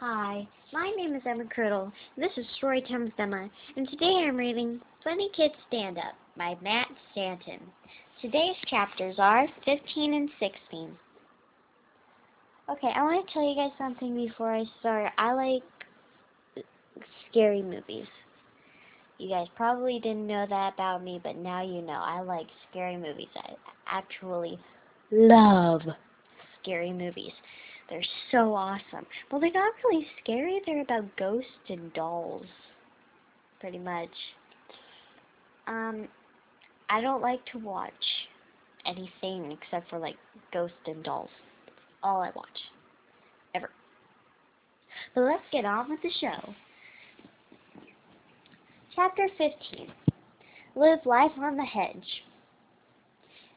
Hi, my name is Emma Criddle. This is Storytime Emma, and today I'm reading Funny Kids Stand Up by Matt Stanton. Today's chapters are 15 and 16. Okay, I want to tell you guys something before I start. I like scary movies. You guys probably didn't know that about me, but now you know. I like scary movies. I actually love scary movies. They're so awesome. Well, they're not really scary. They're about ghosts and dolls, pretty much. Um, I don't like to watch anything except for like ghosts and dolls. That's all I watch, ever. But let's get on with the show. Chapter 15 Live Life on the Hedge.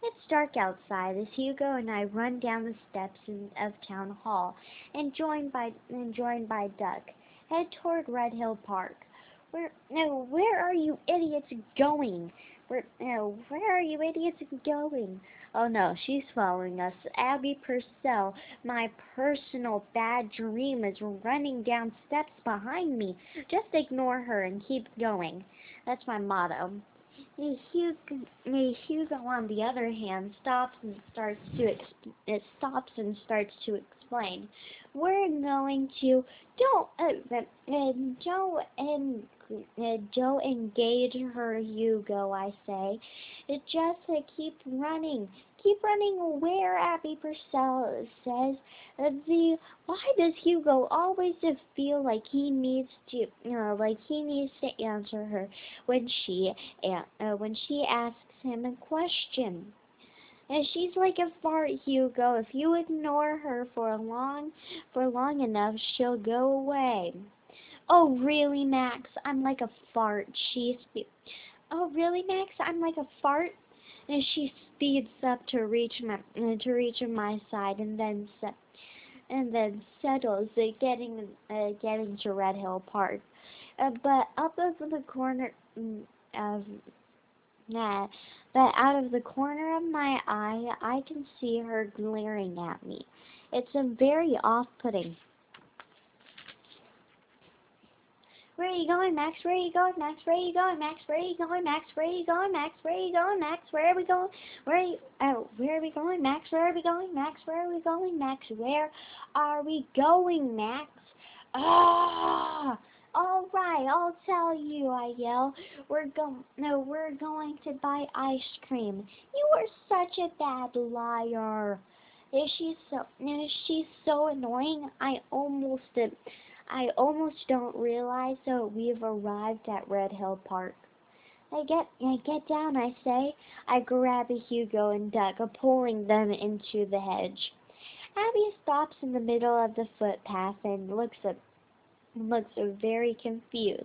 It's dark outside as Hugo and I run down the steps of Town Hall and joined by and joined by Duck, head toward Red Hill Park. Where no, where are you idiots going? Where no, where are you idiots going? Oh no, she's following us. Abby Purcell, my personal bad dream, is running down steps behind me. Just ignore her and keep going. That's my motto. Hugo, Hugo, on the other hand, stops and starts to it stops and starts to explain. We're going to don't uh, uh, don't and uh, don't engage her, Hugo. I say, uh, keep running, keep running. Where Abby Purcell says uh, the why does Hugo always feel like he needs to, know, like he needs to answer her when she uh, when she asks him a question? And she's like a fart, Hugo. If you ignore her for long, for long enough, she'll go away. Oh, really, Max? I'm like a fart. She spe- Oh, really, Max? I'm like a fart. And she speeds up to reach my to reach my side, and then se- and then settles, uh, getting uh, getting to Red Hill Park. Uh, but up of the corner mm, of yeah, but out of the corner of my eye, I can see her glaring at me. It's a very off-putting. Where are you going, Max? Where are you going, Max? Where are you going, Max? Where are you going, Max? Where are you going, Max? Where are you going, Max? Where are we going? Where are you? Oh, where are we going, Max? Where are we going, Max? Where are we going, Max? Where are we going, Max? Ah! All right, I'll tell you, I yell. We're going, no, we're going to buy ice cream. You are such a bad liar. Is she so, is she so annoying? I almost, I almost don't realize that we've arrived at Red Hill Park. I get, I get down, I say. I grab a Hugo and Duck, pulling them into the hedge. Abby stops in the middle of the footpath and looks at looks very confused.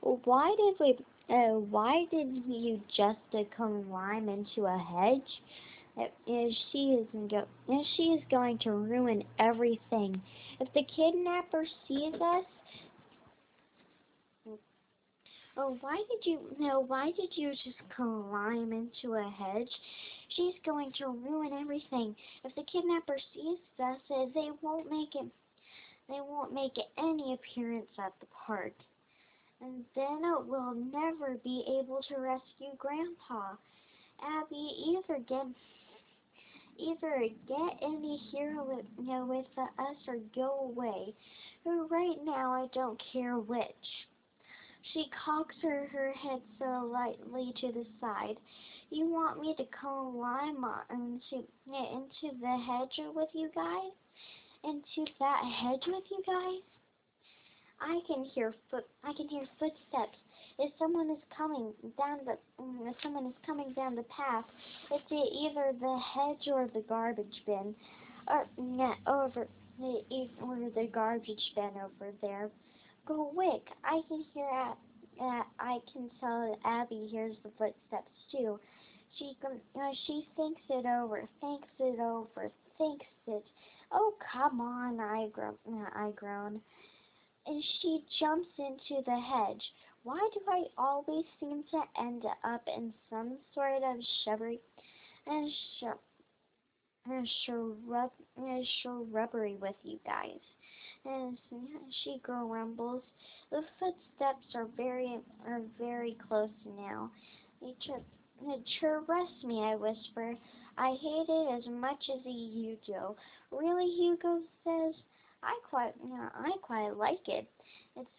Why did we? Uh, why did you just uh, climb into a hedge? Uh, she is go if she is going to ruin everything. If the kidnapper sees us, oh, why did you? No, why did you just climb into a hedge? She's going to ruin everything. If the kidnapper sees us, uh, they won't make it they won't make any appearance at the park. And then we'll never be able to rescue Grandpa. Abby, either get either get any here with, you know, with us or go away. Right now, I don't care which. She cocks her, her head so lightly to the side. You want me to come, climb into, into the hedge with you guys? into that hedge with you guys? I can hear foot I can hear footsteps. If someone is coming down the mm, if someone is coming down the path, it's either the hedge or the garbage bin, or not over the or the garbage bin over there. Go quick! I can hear at, uh, I can tell Abby hears the footsteps too. She uh, she thinks it over, thinks it over, thinks it. Oh, come on, I, gro I groan. And she jumps into the hedge. Why do I always seem to end up in some sort of shrubbery and shrub, shrub, shrubbery with you guys? And she grumbles. The footsteps are very are very close now. Trust me, I whisper. I hate it as much as you do. Really, Hugo says. I quite, you know, I quite like it. It's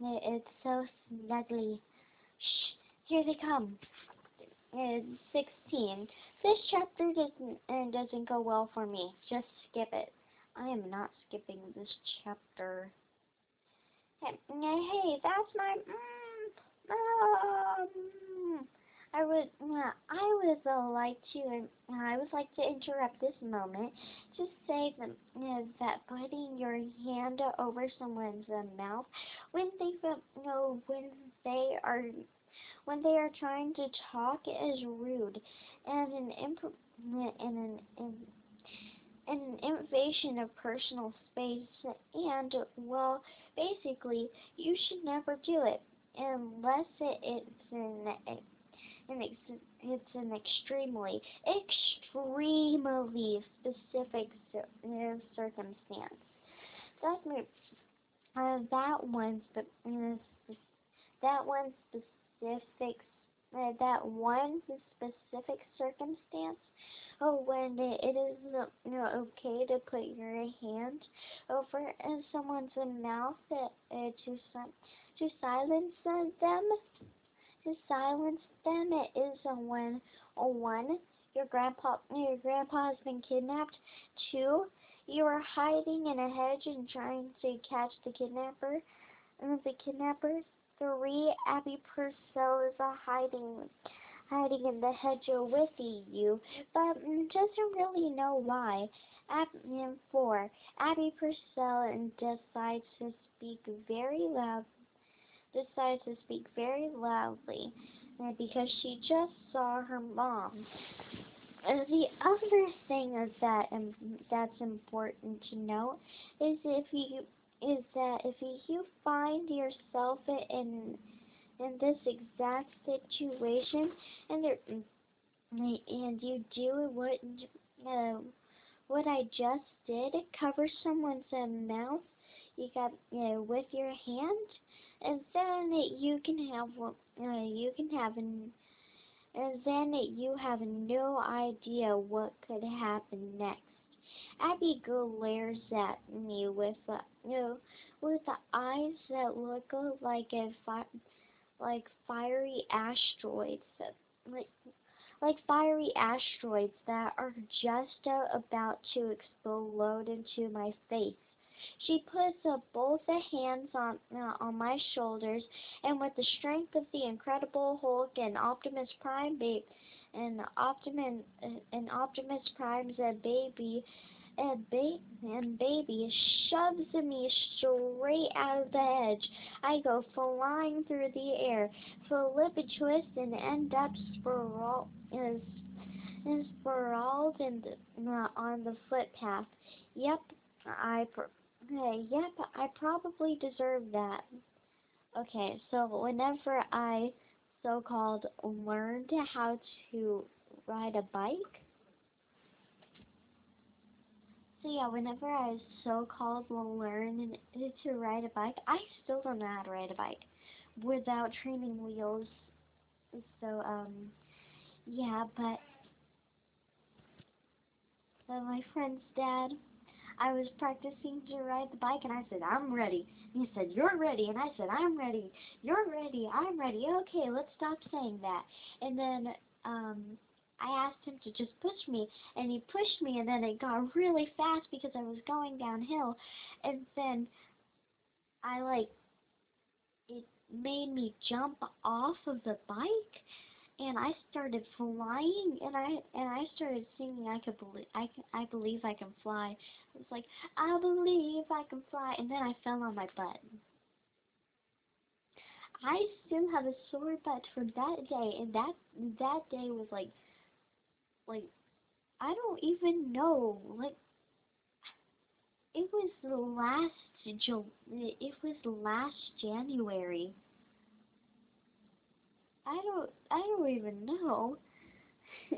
it's so snuggly. Shh, here they come. It's 16. This chapter doesn't uh, doesn't go well for me. Just skip it. I am not skipping this chapter. Hey, hey that's my. Mm, um, I would. Uh, I would uh, like to. Uh, I would like to interrupt this moment to say that uh, that putting your hand over someone's uh, mouth when they you know when they are when they are trying to talk is rude and an imp- and an, an an invasion of personal space and well basically you should never do it unless it, it's an an ex- it's an extremely extremely specific cir- circumstance. That uh, that one spe- uh, that one specific uh, that one specific circumstance oh, when it is you know, okay to put your hand over someone's mouth uh, to to silence them to silence them. It is uh, when uh, one. Your grandpa your grandpa has been kidnapped. Two you are hiding in a hedge and trying to catch the kidnapper and the kidnappers three, Abby Purcell is a hiding hiding in the hedge with you, but doesn't really know why. And four, Abby Purcell decides to speak very loud decides to speak very loudly uh, because she just saw her mom. Uh, the other thing is that um, that's important to note is if you is that if you find yourself in in this exact situation and there and you do what uh, what I just did, cover someone's uh, mouth, you got you know, with your hand, and then you can have uh, you can have an and then you have no idea what could happen next. Abby glares at me with uh, know, with the eyes that look like a fi like fiery asteroids, like like fiery asteroids that are just uh, about to explode into my face. She puts both the hands on uh, on my shoulders, and with the strength of the Incredible Hulk and Optimus Prime, and Optimus uh, and Optimus Prime's uh, baby and, ba and baby shoves me straight out of the edge. I go flying through the air, flip a twist, and end up spiral, is, spiraled in the, uh, on the footpath. Yep, I okay, yep, I probably deserve that. Okay, so whenever I so-called learned how to ride a bike, so yeah, whenever I so-called learned to ride a bike, I still don't know how to ride a bike without training wheels. So, um, yeah, but, but my friend's dad, I was practicing to ride the bike and I said, I'm ready. And he said, you're ready. And I said, I'm ready. You're ready. I'm ready. Okay, let's stop saying that. And then, um, I asked him to just push me, and he pushed me, and then it got really fast because I was going downhill, and then I like it made me jump off of the bike, and I started flying, and I and I started singing. I could believe I can I believe I can fly. It was like I believe I can fly, and then I fell on my butt. I still have a sore butt from that day, and that that day was like like I don't even know. Like it was the last it was last January. I don't I don't even know.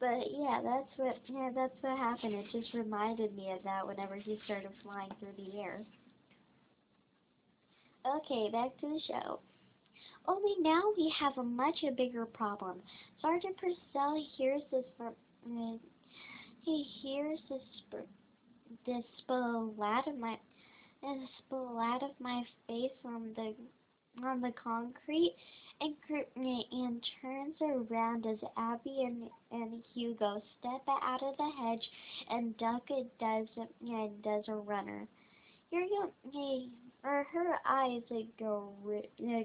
But yeah, that's what yeah, that's what happened. It just reminded me of that whenever he started flying through the air. Okay, back to the show. Only now we have a much bigger problem. Sergeant Purcell hears this from uh, he hears this this splat of my a splat of my face on the on the concrete and and turns around as Abby and, and Hugo step out of the hedge and Duck does and does a runner. You're going or her eyes go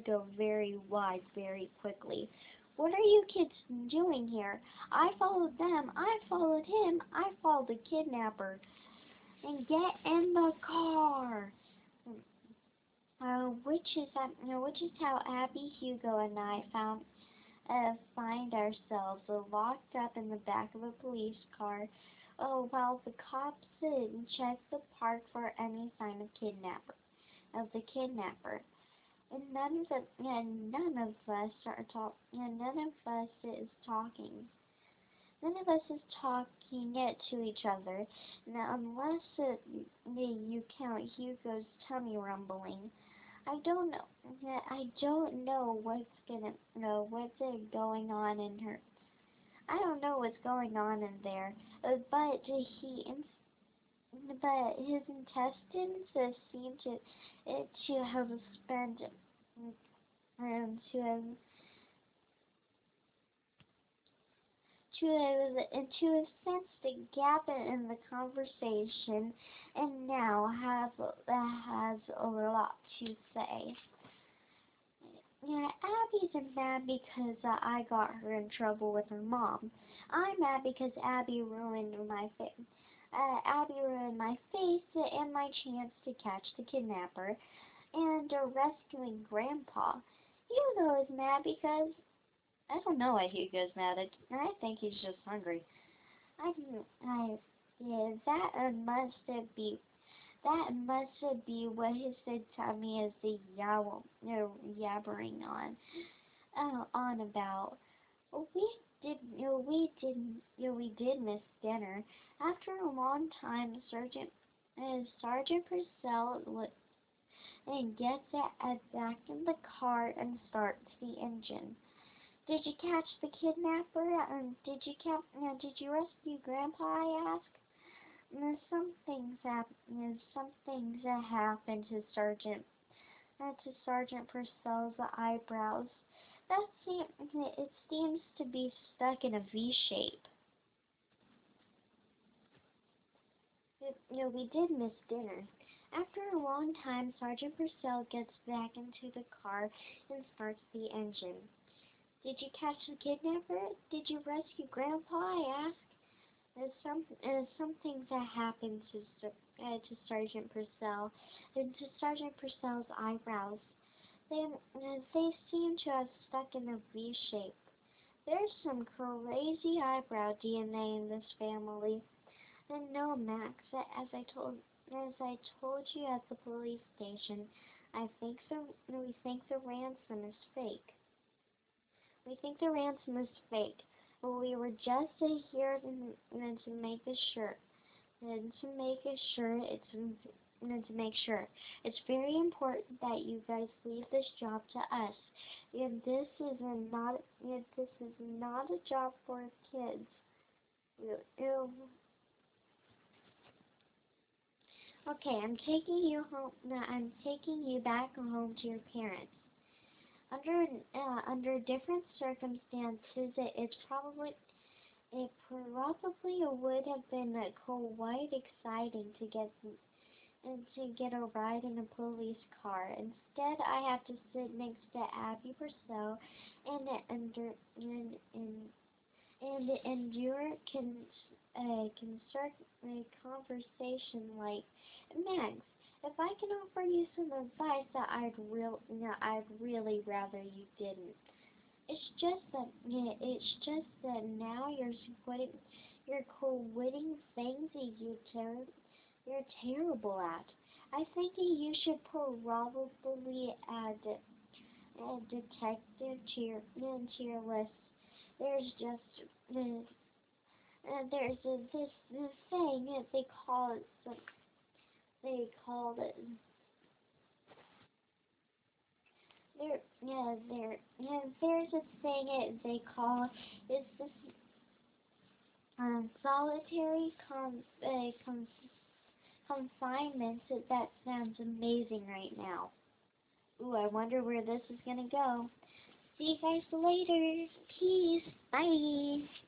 go very wide very quickly. What are you kids doing here? I followed them. I followed him. I followed the kidnapper. And get in the car. Uh, which is um, which is how Abby, Hugo, and I found uh, find ourselves uh, locked up in the back of a police car. Oh, while the cops uh, check the park for any sign of kidnapper of the kidnapper. And none of the and none of us are talk and none of us is talking. None of us is talking it to each other. Now, unless it, you count Hugo's tummy rumbling. I don't know. I don't know what's gonna know what's going on in her. I don't know what's going on in there, uh, but he but his intestines uh, seem to to have spent um, to have to have to have sensed a gap in the conversation, and now have has a lot to say. Yeah, Abby's mad because uh, I got her in trouble with her mom. I'm mad because Abby ruined my face uh, Abby ruined my face and my chance to catch the kidnapper and uh, rescuing Grandpa. Hugo is mad because I don't know why Hugo's mad. I, I think he's just hungry. I I yeah that uh, must be that must be what his tummy is the yow you know, yabbering on uh, on about. We did know, we did know, we did miss dinner. After a long time, Sergeant uh, Sergeant Purcell and gets it back in the car and starts the engine. Did you catch the kidnapper? And did you cap- uh, Did you rescue Grandpa? I asked. And some things happen. Some things that happened to Sergeant uh, to Sergeant Purcell's eyebrows. That seems it seems to be stuck in a V shape. Know, we did miss dinner. After a long time, Sergeant Purcell gets back into the car and starts the engine. Did you catch the kidnapper? Did you rescue Grandpa? I asked. There's some, uh, some things that happened to, uh, to Sergeant Purcell and to Sergeant Purcell's eyebrows. They, they seem to have stuck in a V shape. There's some crazy eyebrow DNA in this family. And no, Max, as I told as I told you at the police station, I think the we think the ransom is fake. We think the ransom is fake. But we were just here to, to make sure, and to make sure it's to make sure. It's very important that you guys leave this job to us. And this is a not and this is not a job for kids. ew. Okay, I'm taking you home. I'm taking you back home to your parents. Under uh, under different circumstances, it, it's probably it probably would have been uh, quite exciting to get and to get a ride in a police car. Instead, I have to sit next to Abby Purcell and under and and and endure can uh, concert a conversation like Max. If I can offer you some advice that I'd real no, I'd really rather you didn't. It's just that it's just that now you're quitting you're quitting things that you ter- you're terrible at. I think you should probably add a detective to your, to your list. There's just, uh, there's a, this this thing that they call it. Some, they called it. There, yeah, there, yeah, there's a thing it, they call it's this um, solitary com, uh, confinement. That sounds amazing right now. Ooh, I wonder where this is gonna go. See you guys later. Peace. Bye.